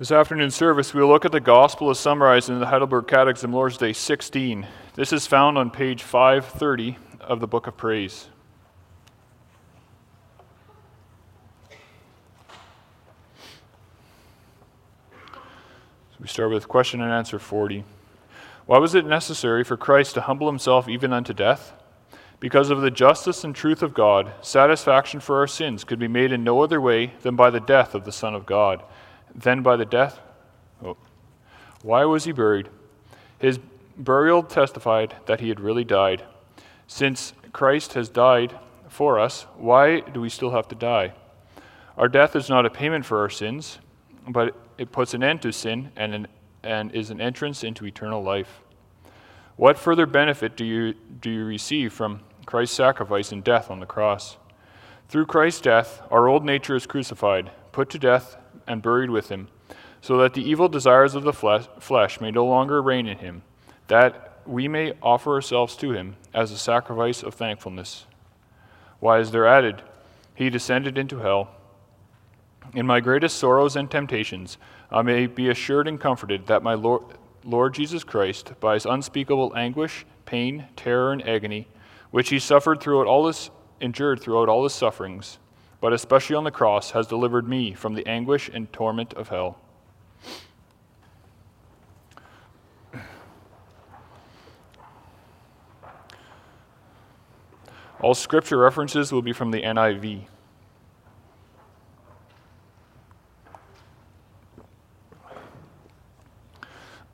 This afternoon's service, we'll look at the gospel as summarized in the Heidelberg Catechism, Lord's Day 16. This is found on page 530 of the Book of Praise. So we start with question and answer 40. Why was it necessary for Christ to humble himself even unto death? Because of the justice and truth of God, satisfaction for our sins could be made in no other way than by the death of the Son of God then by the death. Oh. Why was he buried? His burial testified that he had really died. Since Christ has died for us, why do we still have to die? Our death is not a payment for our sins, but it puts an end to sin and, an, and is an entrance into eternal life. What further benefit do you, do you receive from Christ's sacrifice and death on the cross? Through Christ's death, our old nature is crucified, put to death and buried with him, so that the evil desires of the flesh, flesh may no longer reign in him, that we may offer ourselves to him as a sacrifice of thankfulness. Why is there added, He descended into hell? In my greatest sorrows and temptations, I may be assured and comforted that my Lord, Lord Jesus Christ, by his unspeakable anguish, pain, terror, and agony, which he suffered throughout all his endured throughout all his sufferings, but especially on the cross, has delivered me from the anguish and torment of hell. All scripture references will be from the NIV.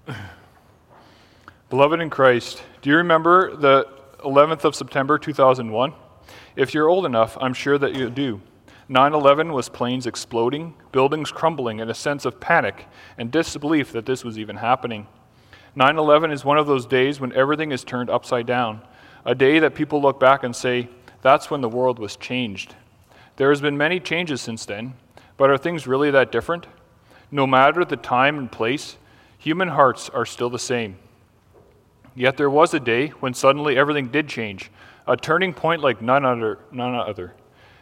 Beloved in Christ, do you remember the 11th of September 2001? If you're old enough, I'm sure that you do. 9 11 was planes exploding, buildings crumbling, and a sense of panic and disbelief that this was even happening. 9 11 is one of those days when everything is turned upside down, a day that people look back and say, that's when the world was changed. There has been many changes since then, but are things really that different? No matter the time and place, human hearts are still the same. Yet there was a day when suddenly everything did change, a turning point like none other. None other.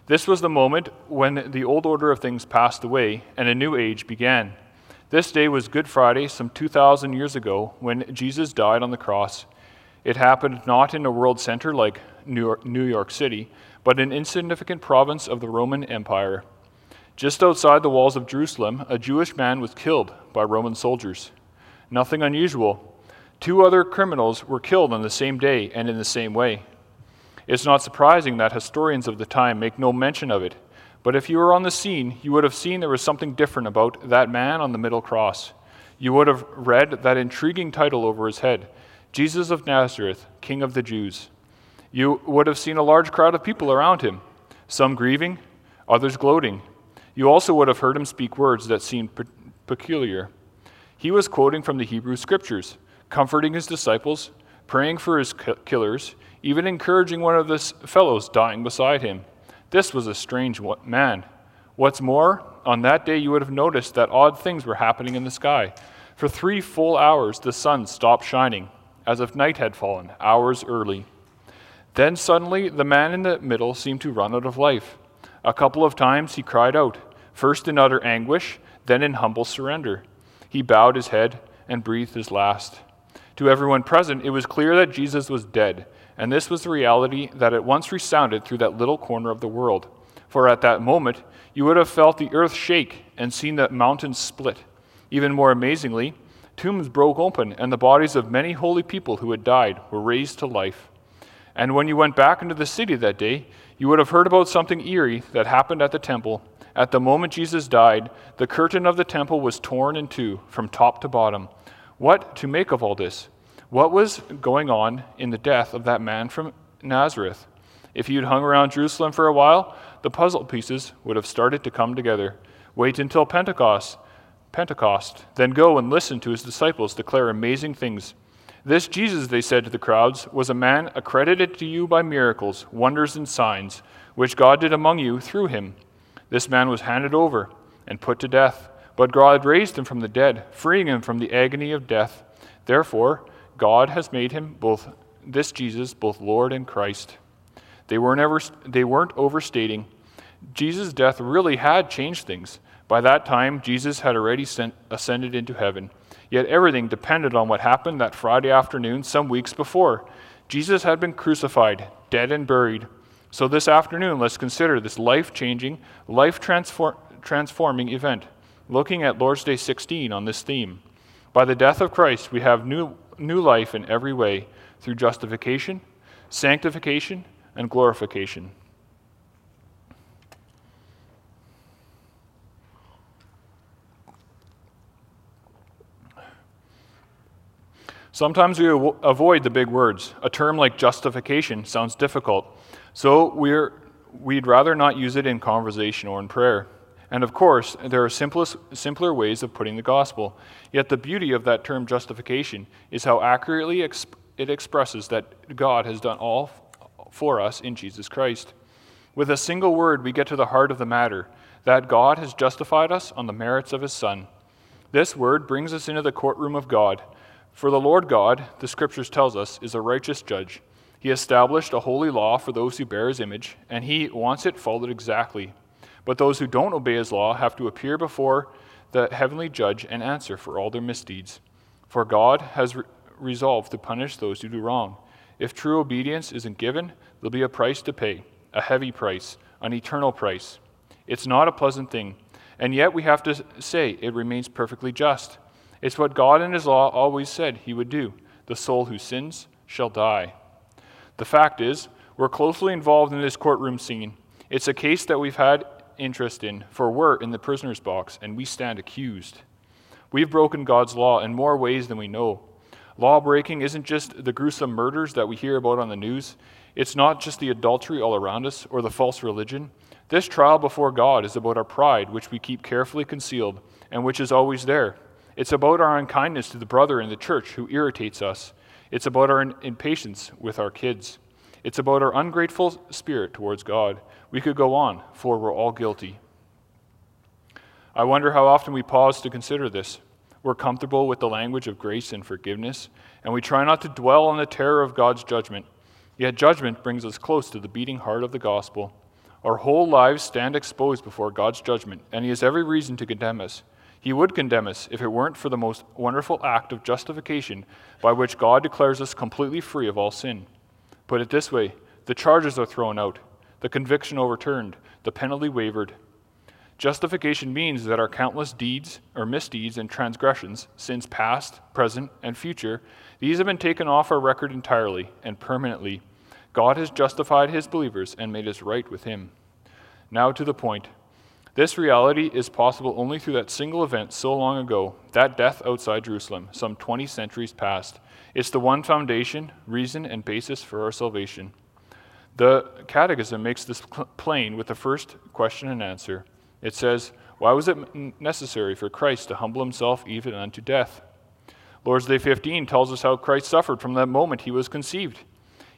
This was the moment when the old order of things passed away and a new age began. This day was Good Friday, some 2,000 years ago, when Jesus died on the cross. It happened not in a world center like New York City, but an insignificant province of the Roman Empire. Just outside the walls of Jerusalem, a Jewish man was killed by Roman soldiers. Nothing unusual. Two other criminals were killed on the same day and in the same way. It's not surprising that historians of the time make no mention of it, but if you were on the scene, you would have seen there was something different about that man on the middle cross. You would have read that intriguing title over his head Jesus of Nazareth, King of the Jews. You would have seen a large crowd of people around him, some grieving, others gloating. You also would have heard him speak words that seemed pe- peculiar. He was quoting from the Hebrew Scriptures, comforting his disciples, praying for his killers, even encouraging one of the fellows dying beside him. This was a strange man. What's more, on that day you would have noticed that odd things were happening in the sky. For three full hours the sun stopped shining, as if night had fallen, hours early. Then suddenly the man in the middle seemed to run out of life. A couple of times he cried out, first in utter anguish, then in humble surrender. He bowed his head and breathed his last. To everyone present, it was clear that Jesus was dead and this was the reality that at once resounded through that little corner of the world. For at that moment, you would have felt the earth shake and seen the mountains split. Even more amazingly, tombs broke open, and the bodies of many holy people who had died were raised to life. And when you went back into the city that day, you would have heard about something eerie that happened at the temple. At the moment Jesus died, the curtain of the temple was torn in two from top to bottom. What to make of all this? What was going on in the death of that man from Nazareth? If had hung around Jerusalem for a while, the puzzle pieces would have started to come together. Wait until Pentecost, Pentecost, then go and listen to his disciples declare amazing things. This Jesus, they said to the crowds, was a man accredited to you by miracles, wonders, and signs, which God did among you through him. This man was handed over and put to death, but God raised him from the dead, freeing him from the agony of death. Therefore, God has made him both this Jesus both Lord and Christ. They weren't they weren't overstating. Jesus' death really had changed things, By that time, Jesus had already sent, ascended into heaven. Yet everything depended on what happened that Friday afternoon, some weeks before. Jesus had been crucified, dead, and buried. So this afternoon, let's consider this life changing, life transforming event, looking at Lord's Day 16 on this theme. By the death of Christ, we have new, new life in every way through justification, sanctification, and glorification. Sometimes we avoid the big words. A term like justification sounds difficult, so we're, we'd rather not use it in conversation or in prayer. And of course, there are simplest, simpler ways of putting the gospel. Yet the beauty of that term justification is how accurately exp- it expresses that God has done all for us in Jesus Christ. With a single word, we get to the heart of the matter that God has justified us on the merits of His Son. This word brings us into the courtroom of God for the Lord God, the Scriptures tells us, is a righteous judge. He established a holy law for those who bear his image, and he wants it followed exactly. But those who don't obey his law have to appear before the heavenly judge and answer for all their misdeeds. For God has re- resolved to punish those who do wrong. If true obedience isn't given, there'll be a price to pay, a heavy price, an eternal price. It's not a pleasant thing, and yet we have to say it remains perfectly just. It's what God in His law always said He would do. The soul who sins shall die. The fact is, we're closely involved in this courtroom scene. It's a case that we've had interest in, for we're in the prisoner's box and we stand accused. We've broken God's law in more ways than we know. Law breaking isn't just the gruesome murders that we hear about on the news, it's not just the adultery all around us or the false religion. This trial before God is about our pride, which we keep carefully concealed and which is always there. It's about our unkindness to the brother in the church who irritates us. It's about our impatience with our kids. It's about our ungrateful spirit towards God. We could go on, for we're all guilty. I wonder how often we pause to consider this. We're comfortable with the language of grace and forgiveness, and we try not to dwell on the terror of God's judgment. Yet judgment brings us close to the beating heart of the gospel. Our whole lives stand exposed before God's judgment, and He has every reason to condemn us. He would condemn us if it weren't for the most wonderful act of justification by which God declares us completely free of all sin. Put it this way the charges are thrown out, the conviction overturned, the penalty wavered. Justification means that our countless deeds or misdeeds and transgressions, sins past, present, and future, these have been taken off our record entirely and permanently. God has justified his believers and made us right with him. Now to the point. This reality is possible only through that single event so long ago, that death outside Jerusalem, some 20 centuries past. It's the one foundation, reason, and basis for our salvation. The Catechism makes this plain with the first question and answer. It says, Why was it necessary for Christ to humble himself even unto death? Lord's Day 15 tells us how Christ suffered from the moment he was conceived.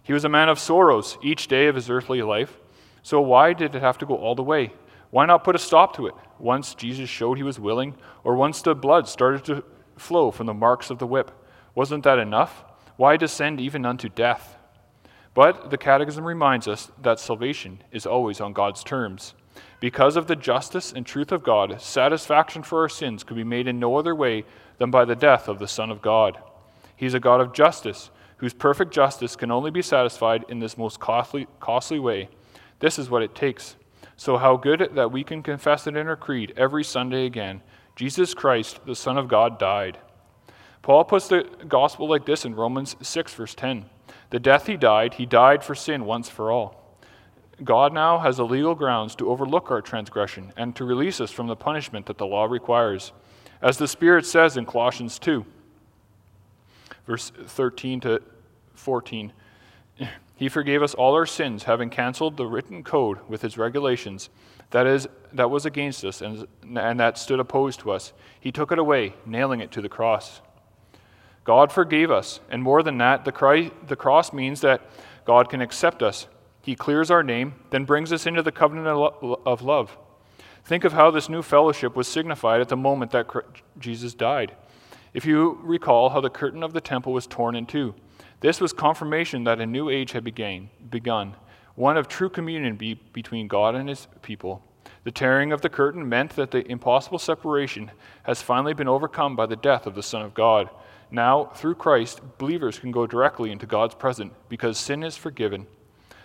He was a man of sorrows each day of his earthly life. So why did it have to go all the way? Why not put a stop to it once Jesus showed he was willing, or once the blood started to flow from the marks of the whip? Wasn't that enough? Why descend even unto death? But the Catechism reminds us that salvation is always on God's terms. Because of the justice and truth of God, satisfaction for our sins could be made in no other way than by the death of the Son of God. He's a God of justice, whose perfect justice can only be satisfied in this most costly, costly way. This is what it takes so, how good that we can confess it in our creed every Sunday again Jesus Christ, the Son of God, died. Paul puts the gospel like this in Romans 6, verse 10. The death he died, he died for sin once for all. God now has the legal grounds to overlook our transgression and to release us from the punishment that the law requires. As the Spirit says in Colossians 2, verse 13 to 14. He forgave us all our sins, having canceled the written code with its regulations that is that was against us and, and that stood opposed to us. He took it away, nailing it to the cross. God forgave us, and more than that, the, Christ, the cross means that God can accept us. He clears our name, then brings us into the covenant of love. Think of how this new fellowship was signified at the moment that Jesus died. If you recall how the curtain of the temple was torn in two, this was confirmation that a new age had began, begun, one of true communion be, between God and his people. The tearing of the curtain meant that the impossible separation has finally been overcome by the death of the Son of God. Now, through Christ, believers can go directly into God's presence because sin is forgiven.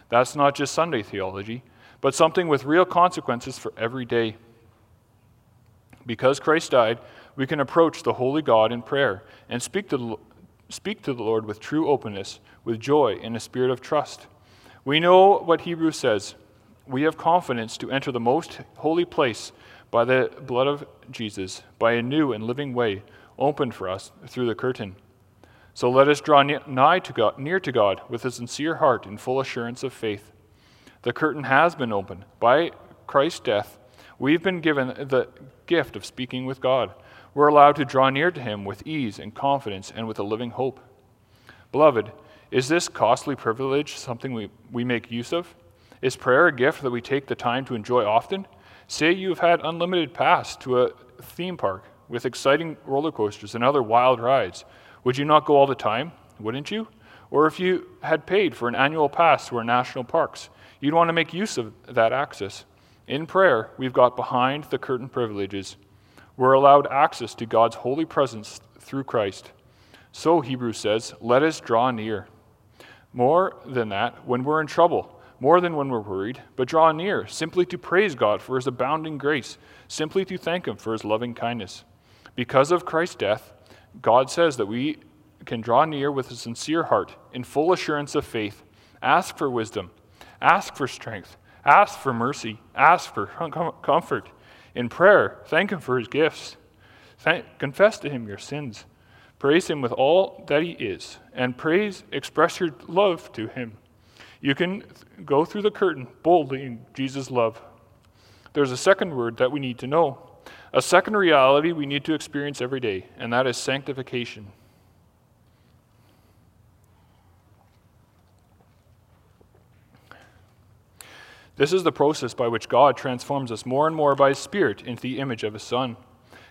That's not just Sunday theology, but something with real consequences for every day. Because Christ died, we can approach the holy God in prayer and speak to speak to the Lord with true openness, with joy, and a spirit of trust. We know what Hebrews says we have confidence to enter the most holy place by the blood of Jesus, by a new and living way opened for us through the curtain. So let us draw nigh to God, near to God with a sincere heart in full assurance of faith. The curtain has been opened. By Christ's death, we've been given the gift of speaking with God. We're allowed to draw near to Him with ease and confidence and with a living hope. Beloved, is this costly privilege something we, we make use of? Is prayer a gift that we take the time to enjoy often? Say you've had unlimited pass to a theme park with exciting roller coasters and other wild rides. Would you not go all the time? Wouldn't you? Or if you had paid for an annual pass to our national parks, you'd want to make use of that access. In prayer, we've got behind the curtain privileges. We're allowed access to God's holy presence through Christ. So, Hebrews says, let us draw near. More than that, when we're in trouble, more than when we're worried, but draw near, simply to praise God for his abounding grace, simply to thank him for his loving kindness. Because of Christ's death, God says that we can draw near with a sincere heart, in full assurance of faith, ask for wisdom, ask for strength, ask for mercy, ask for comfort. In prayer, thank him for his gifts. Thank, confess to him your sins. Praise him with all that he is, and praise, express your love to him you can go through the curtain boldly in Jesus' love. There's a second word that we need to know, a second reality we need to experience every day, and that is sanctification. This is the process by which God transforms us more and more by His Spirit into the image of His Son.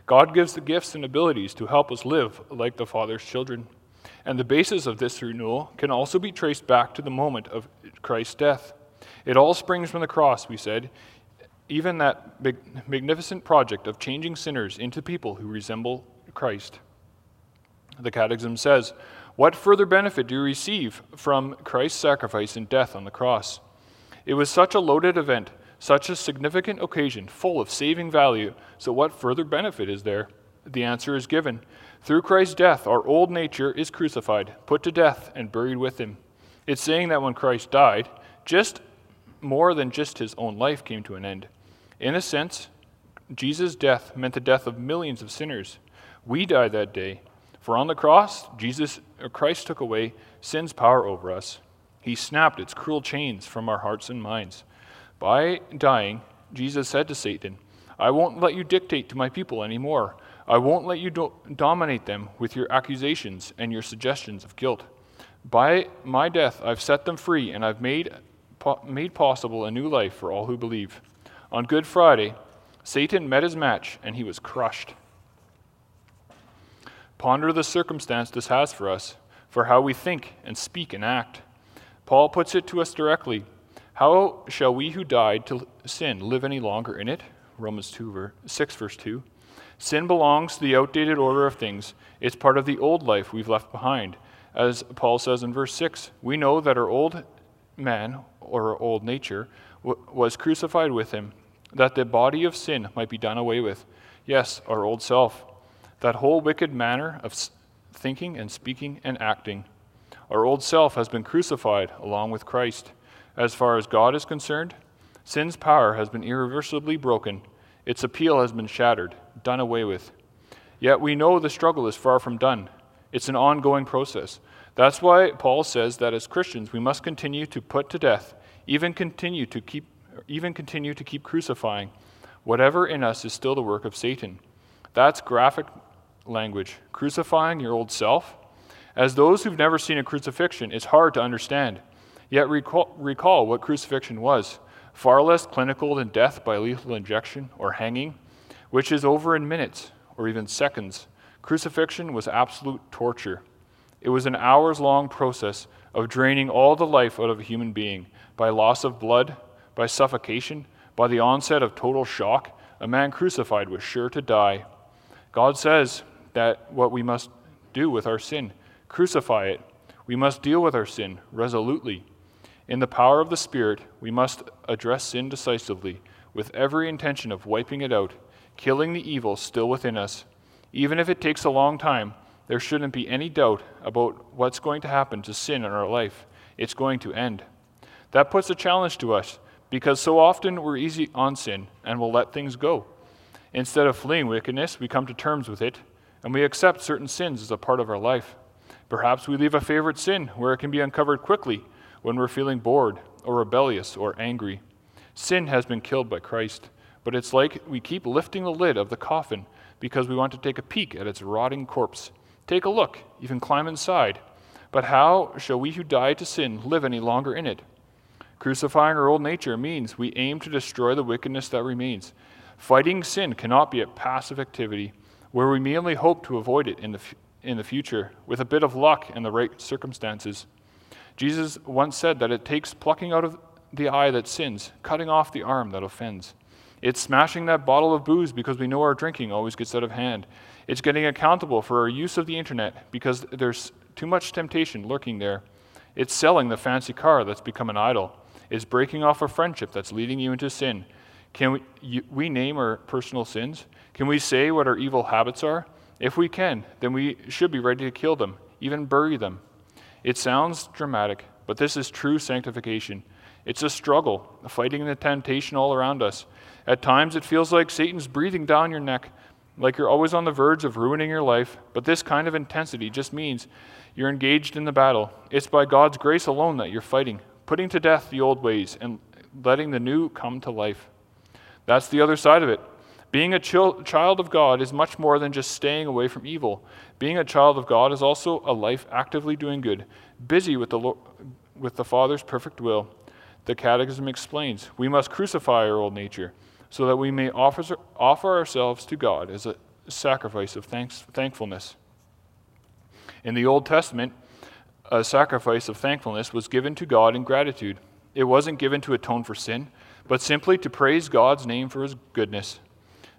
God gives the gifts and abilities to help us live like the Father's children. And the basis of this renewal can also be traced back to the moment of Christ's death. It all springs from the cross, we said, even that magnificent project of changing sinners into people who resemble Christ. The Catechism says, What further benefit do you receive from Christ's sacrifice and death on the cross? It was such a loaded event, such a significant occasion, full of saving value, so what further benefit is there? The answer is given. Through Christ's death, our old nature is crucified, put to death, and buried with him. It's saying that when Christ died, just more than just his own life came to an end. In a sense, Jesus' death meant the death of millions of sinners. We died that day. For on the cross, Jesus or Christ took away sin's power over us. He snapped its cruel chains from our hearts and minds. By dying, Jesus said to Satan, I won't let you dictate to my people anymore. I won't let you do- dominate them with your accusations and your suggestions of guilt. By my death, I've set them free, and I've made, po- made possible a new life for all who believe. On Good Friday, Satan met his match, and he was crushed. Ponder the circumstance this has for us, for how we think and speak and act. Paul puts it to us directly How shall we who died to sin live any longer in it? Romans 2, 6, verse 2. Sin belongs to the outdated order of things. It's part of the old life we've left behind. As Paul says in verse 6, we know that our old man, or our old nature, was crucified with him, that the body of sin might be done away with. Yes, our old self. That whole wicked manner of thinking and speaking and acting. Our old self has been crucified along with Christ. As far as God is concerned, sin's power has been irreversibly broken, its appeal has been shattered, done away with. Yet we know the struggle is far from done. It's an ongoing process. That's why Paul says that as Christians we must continue to put to death, even continue to keep even continue to keep crucifying. Whatever in us is still the work of Satan. That's graphic language. Crucifying your old self. As those who've never seen a crucifixion, it's hard to understand. Yet recall, recall what crucifixion was far less clinical than death by lethal injection or hanging, which is over in minutes or even seconds. Crucifixion was absolute torture. It was an hours long process of draining all the life out of a human being by loss of blood, by suffocation, By the onset of total shock, a man crucified was sure to die. God says that what we must do with our sin, crucify it. We must deal with our sin resolutely. In the power of the Spirit, we must address sin decisively, with every intention of wiping it out, killing the evil still within us. Even if it takes a long time, there shouldn't be any doubt about what's going to happen to sin in our life. It's going to end. That puts a challenge to us because so often we're easy on sin and will let things go. Instead of fleeing wickedness, we come to terms with it and we accept certain sins as a part of our life. Perhaps we leave a favorite sin where it can be uncovered quickly when we're feeling bored or rebellious or angry. Sin has been killed by Christ, but it's like we keep lifting the lid of the coffin because we want to take a peek at its rotting corpse. Take a look, even climb inside. But how shall we who die to sin live any longer in it? Crucifying our old nature means we aim to destroy the wickedness that remains. Fighting sin cannot be a passive activity where we merely hope to avoid it in the, in the future with a bit of luck and the right circumstances. Jesus once said that it takes plucking out of the eye that sins, cutting off the arm that offends. It's smashing that bottle of booze because we know our drinking always gets out of hand. It's getting accountable for our use of the internet because there's too much temptation lurking there. It's selling the fancy car that's become an idol It's breaking off a friendship that's leading you into sin. Can we, you, we name our personal sins? Can we say what our evil habits are? If we can, then we should be ready to kill them, even bury them. It sounds dramatic, but this is true sanctification. It's a struggle, fighting the temptation all around us. At times, it feels like Satan's breathing down your neck, like you're always on the verge of ruining your life, but this kind of intensity just means you're engaged in the battle. It's by God's grace alone that you're fighting, putting to death the old ways and letting the new come to life. That's the other side of it. Being a child of God is much more than just staying away from evil. Being a child of God is also a life actively doing good, busy with the, with the Father's perfect will. The Catechism explains we must crucify our old nature so that we may offer, offer ourselves to God as a sacrifice of thanks, thankfulness. In the Old Testament, a sacrifice of thankfulness was given to God in gratitude. It wasn't given to atone for sin, but simply to praise God's name for his goodness.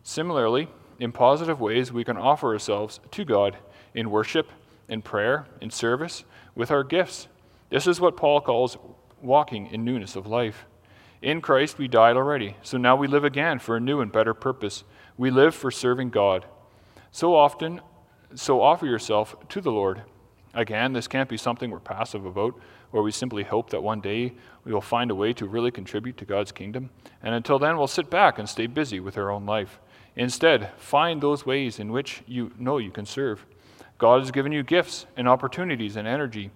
Similarly, in positive ways, we can offer ourselves to God in worship, in prayer, in service, with our gifts. This is what Paul calls walking in newness of life. In Christ, we died already, so now we live again for a new and better purpose. We live for serving God. So often, so offer yourself to the Lord Again, this can't be something we're passive about, or we simply hope that one day we will find a way to really contribute to God's kingdom. And until then, we'll sit back and stay busy with our own life. Instead, find those ways in which you know you can serve. God has given you gifts and opportunities and energy.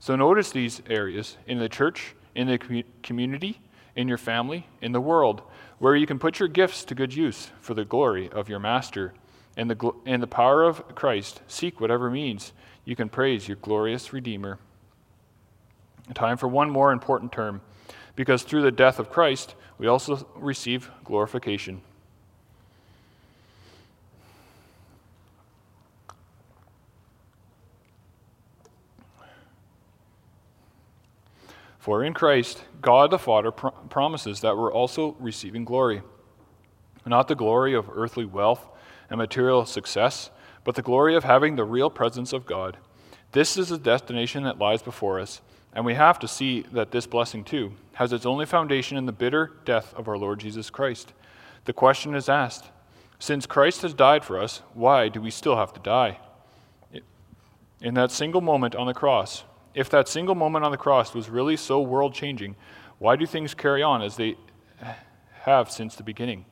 So notice these areas in the church, in the community, in your family, in the world, where you can put your gifts to good use for the glory of your Master. In the, in the power of Christ, seek whatever means you can praise your glorious Redeemer. Time for one more important term, because through the death of Christ, we also receive glorification. For in Christ, God the Father pr- promises that we're also receiving glory. Not the glory of earthly wealth and material success, but the glory of having the real presence of God. This is the destination that lies before us, and we have to see that this blessing, too, has its only foundation in the bitter death of our Lord Jesus Christ. The question is asked Since Christ has died for us, why do we still have to die? In that single moment on the cross, if that single moment on the cross was really so world changing, why do things carry on as they have since the beginning?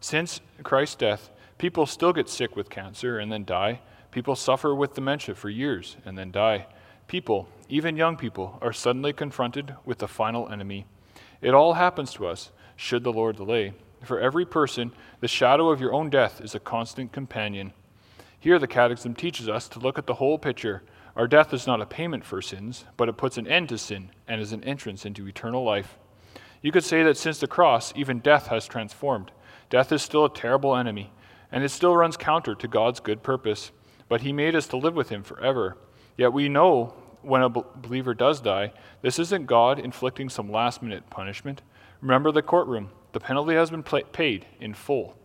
Since Christ's death, People still get sick with cancer and then die. People suffer with dementia for years and then die. People, even young people, are suddenly confronted with the final enemy. It all happens to us, should the Lord delay. For every person, the shadow of your own death is a constant companion. Here, the Catechism teaches us to look at the whole picture. Our death is not a payment for sins, but it puts an end to sin and is an entrance into eternal life. You could say that since the cross, even death has transformed. Death is still a terrible enemy, and it still runs counter to God's good purpose. But He made us to live with Him forever. Yet we know when a believer does die, this isn't God inflicting some last minute punishment. Remember the courtroom. The penalty has been paid in full.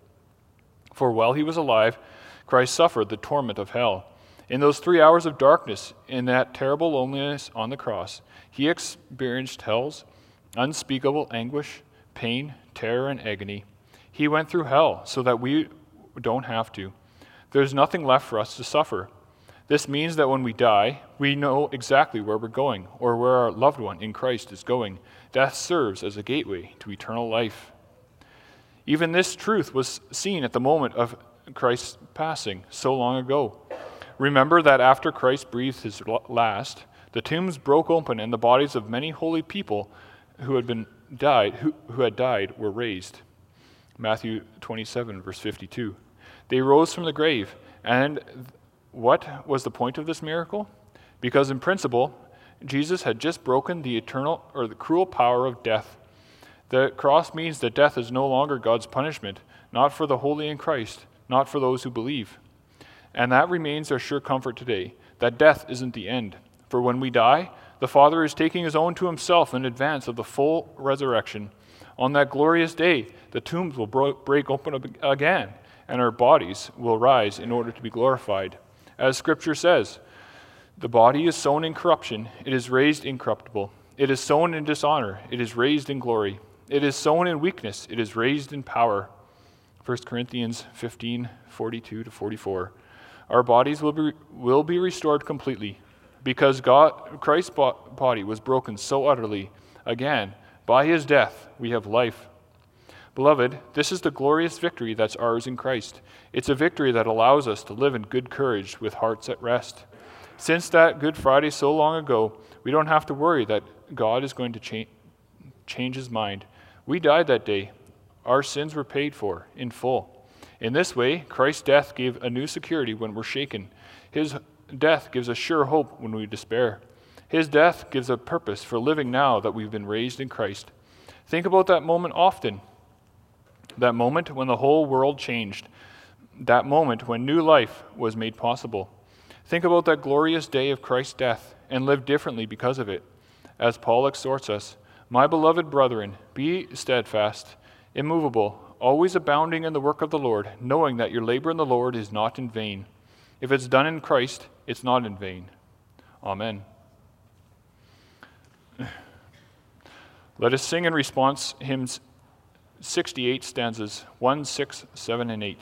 For while he was alive, Christ suffered the torment of hell. In those three hours of darkness, in that terrible loneliness on the cross, he experienced hell's unspeakable anguish, pain, terror, and agony. He went through hell so that we don't have to. There's nothing left for us to suffer. This means that when we die, we know exactly where we're going or where our loved one in Christ is going. Death serves as a gateway to eternal life. Even this truth was seen at the moment of Christ's passing so long ago. Remember that after Christ breathed his last, the tombs broke open and the bodies of many holy people who had been died who, who had died were raised. Matthew 27 verse 52. They rose from the grave and what was the point of this miracle? Because in principle, Jesus had just broken the eternal or the cruel power of death. The cross means that death is no longer God's punishment, not for the holy in Christ, not for those who believe. And that remains our sure comfort today that death isn't the end. For when we die, the Father is taking his own to himself in advance of the full resurrection. On that glorious day, the tombs will break open again, and our bodies will rise in order to be glorified. As Scripture says, the body is sown in corruption, it is raised incorruptible. It is sown in dishonor, it is raised in glory. It is sown in weakness, it is raised in power. 1 Corinthians 15 42 to 44. Our bodies will be, will be restored completely because God, Christ's body was broken so utterly. Again, by his death, we have life. Beloved, this is the glorious victory that's ours in Christ. It's a victory that allows us to live in good courage with hearts at rest. Since that Good Friday so long ago, we don't have to worry that God is going to cha- change his mind. We died that day. Our sins were paid for in full. In this way, Christ's death gave a new security when we're shaken. His death gives a sure hope when we despair. His death gives a purpose for living now that we've been raised in Christ. Think about that moment often. That moment when the whole world changed. That moment when new life was made possible. Think about that glorious day of Christ's death and live differently because of it. As Paul exhorts us, My beloved brethren, be steadfast, immovable, always abounding in the work of the Lord, knowing that your labor in the Lord is not in vain. If it's done in Christ, it's not in vain. Amen. Let us sing in response hymns 68 stanzas 1, 6, 7, and 8.